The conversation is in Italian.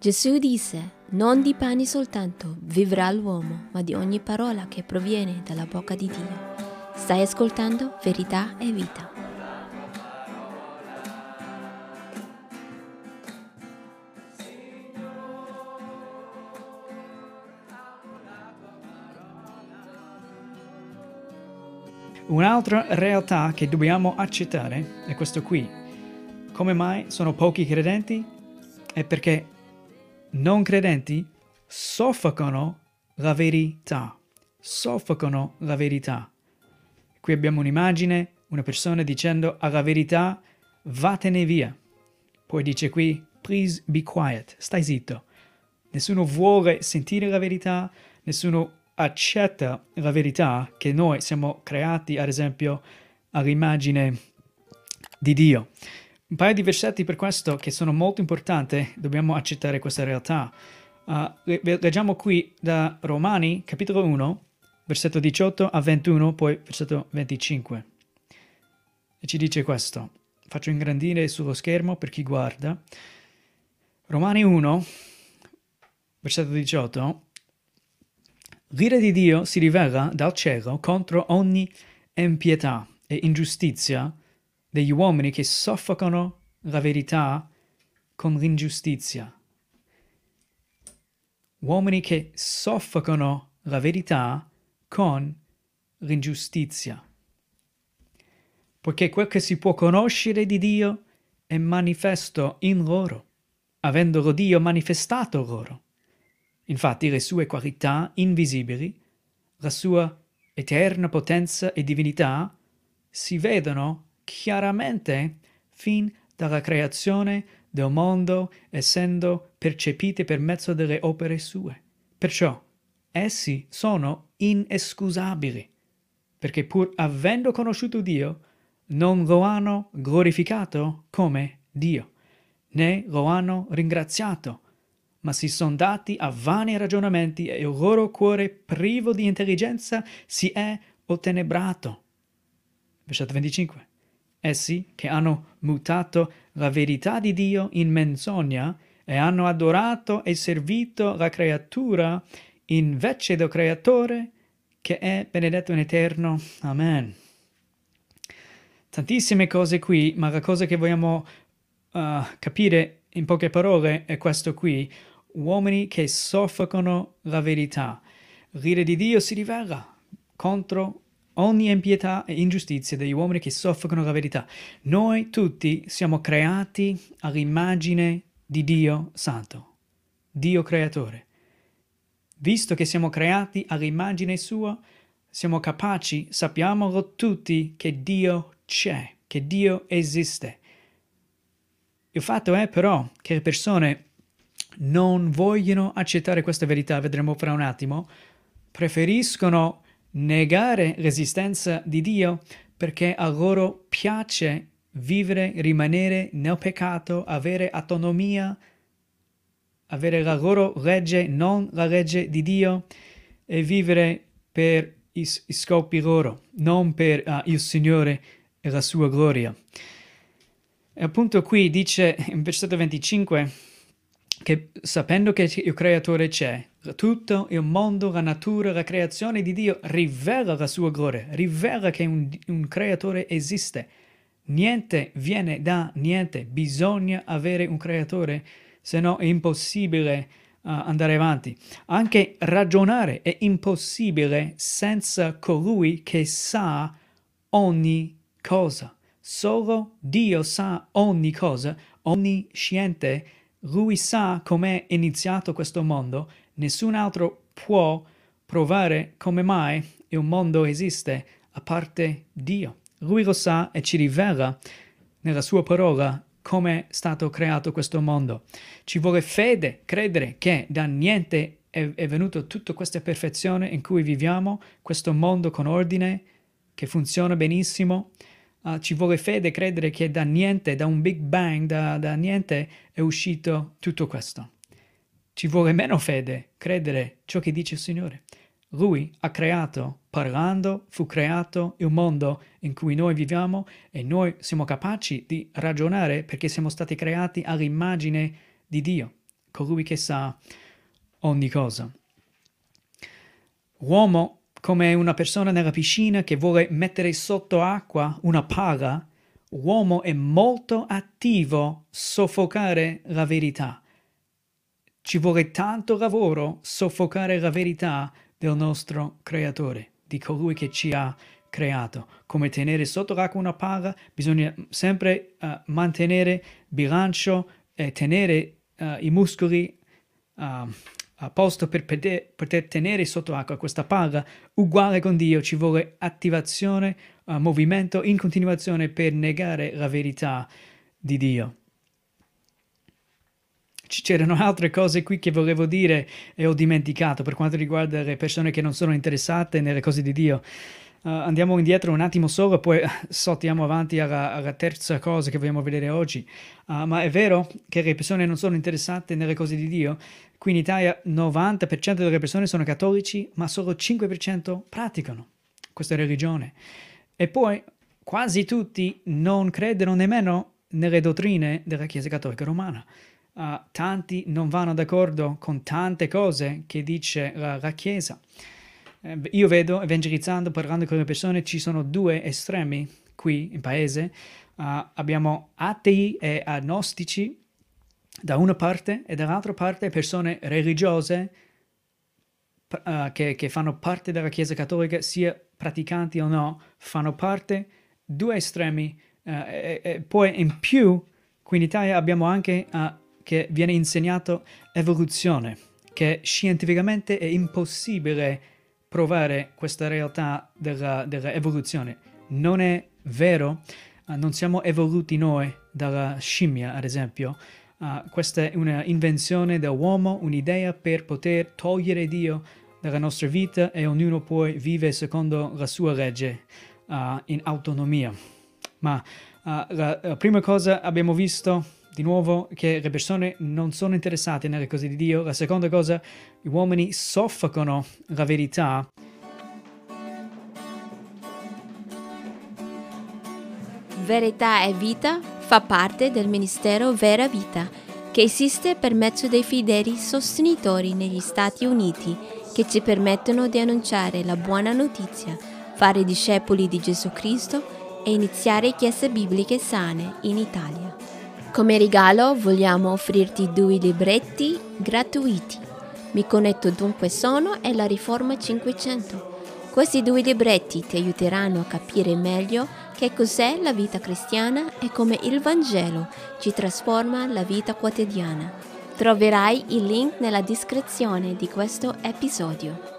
Gesù disse, non di pane soltanto vivrà l'uomo, ma di ogni parola che proviene dalla bocca di Dio. Stai ascoltando verità e vita. Un'altra realtà che dobbiamo accettare è questo qui. Come mai sono pochi credenti? È perché non credenti soffocano la verità, soffocano la verità. Qui abbiamo un'immagine, una persona dicendo alla verità vatene via. Poi dice qui, please be quiet, stai zitto. Nessuno vuole sentire la verità, nessuno accetta la verità che noi siamo creati, ad esempio, all'immagine di Dio. Un paio di versetti per questo che sono molto importanti, dobbiamo accettare questa realtà. Uh, leggiamo qui da Romani, capitolo 1, versetto 18 a 21, poi versetto 25. E ci dice questo. Faccio ingrandire sullo schermo per chi guarda. Romani 1, versetto 18. L'ira di Dio si rivela dal cielo contro ogni impietà e ingiustizia degli uomini che soffocano la verità con l'ingiustizia. Uomini che soffocano la verità con l'ingiustizia. Poiché quel che si può conoscere di Dio è manifesto in loro, avendolo Dio manifestato loro. Infatti le sue qualità invisibili, la sua eterna potenza e divinità si vedono chiaramente fin dalla creazione del mondo, essendo percepite per mezzo delle opere sue. Perciò essi sono inescusabili, perché pur avendo conosciuto Dio, non lo hanno glorificato come Dio, né lo hanno ringraziato, ma si sono dati a vani ragionamenti e il loro cuore privo di intelligenza si è ottenebrato. Versetto 25. Essi che hanno mutato la verità di Dio in menzogna e hanno adorato e servito la creatura invece del Creatore che è benedetto in eterno. Amen. Tantissime cose qui, ma la cosa che vogliamo uh, capire in poche parole è questo qui. Uomini che soffocano la verità. L'ira di Dio si rivela contro ogni impietà e ingiustizia degli uomini che soffocano la verità. Noi tutti siamo creati all'immagine di Dio Santo, Dio Creatore. Visto che siamo creati all'immagine sua, siamo capaci, sappiamolo tutti, che Dio c'è, che Dio esiste. Il fatto è però che le persone non vogliono accettare questa verità, vedremo fra un attimo, preferiscono negare l'esistenza di Dio perché a loro piace vivere, rimanere nel peccato, avere autonomia, avere la loro legge, non la legge di Dio, e vivere per i, i scopi loro, non per uh, il Signore e la sua gloria. E appunto qui dice in versetto 25 che sapendo che il creatore c'è, tutto il mondo, la natura, la creazione di Dio rivela la sua gloria, rivela che un, un creatore esiste. Niente viene da niente, bisogna avere un creatore, se no è impossibile uh, andare avanti. Anche ragionare è impossibile senza colui che sa ogni cosa. Solo Dio sa ogni cosa, onnisciente, lui sa com'è iniziato questo mondo Nessun altro può provare come mai il mondo esiste a parte Dio. Lui lo sa e ci rivela nella sua parola come è stato creato questo mondo. Ci vuole fede, credere che da niente è, è venuto tutta questa perfezione in cui viviamo, questo mondo con ordine che funziona benissimo. Uh, ci vuole fede, credere che da niente, da un Big Bang, da, da niente è uscito tutto questo. Ci vuole meno fede credere ciò che dice il Signore. Lui ha creato, parlando, fu creato il mondo in cui noi viviamo e noi siamo capaci di ragionare perché siamo stati creati all'immagine di Dio. colui che sa ogni cosa. Uomo come una persona nella piscina che vuole mettere sotto acqua una pala, uomo è molto attivo soffocare la verità. Ci vuole tanto lavoro soffocare la verità del nostro creatore, di colui che ci ha creato. Come tenere sotto l'acqua una pala, bisogna sempre uh, mantenere bilancio e tenere uh, i muscoli uh, a posto per poter, poter, tenere sotto acqua questa palla, uguale con Dio ci vuole attivazione, uh, movimento in continuazione per negare la verità di Dio. C'erano altre cose qui che volevo dire e ho dimenticato per quanto riguarda le persone che non sono interessate nelle cose di Dio. Uh, andiamo indietro un attimo solo, poi saltiamo avanti alla, alla terza cosa che vogliamo vedere oggi. Uh, ma è vero che le persone non sono interessate nelle cose di Dio? Qui in Italia 90% delle persone sono cattolici, ma solo 5% praticano questa religione. E poi quasi tutti non credono nemmeno nelle dottrine della Chiesa Cattolica Romana. Uh, tanti non vanno d'accordo con tante cose che dice la, la Chiesa. Eh, io vedo, evangelizzando, parlando con le persone, ci sono due estremi qui in paese. Uh, abbiamo atei e agnostici da una parte e dall'altra parte persone religiose uh, che, che, fanno parte della Chiesa Cattolica, sia praticanti o no, fanno parte, due estremi. Uh, e, e, poi in più, qui in Italia abbiamo anche che viene insegnato evoluzione, che scientificamente è impossibile provare questa realtà della, dell'evoluzione. Non è vero, uh, non siamo evoluti noi dalla scimmia, ad esempio. Uh, questa è un'invenzione dell'uomo, un'idea per poter togliere Dio dalla nostra vita e ognuno poi vive secondo la sua legge uh, in autonomia. Ma la, la prima cosa abbiamo visto di nuovo che le persone non sono interessate nelle cose di Dio. La seconda cosa, gli uomini soffocano la verità. Verità e vita fa parte del ministero Vera Vita, che esiste per mezzo dei fedeli sostenitori negli Stati Uniti che ci permettono di annunciare la buona notizia, fare discepoli di Gesù Cristo e iniziare chiese bibliche sane in Italia. Come regalo vogliamo offrirti due libretti gratuiti. Mi connetto dunque sono e la Riforma 500. Questi due libretti ti aiuteranno a capire meglio che cos'è la vita cristiana e come il Vangelo ci trasforma la vita quotidiana. Troverai il link nella descrizione di questo episodio.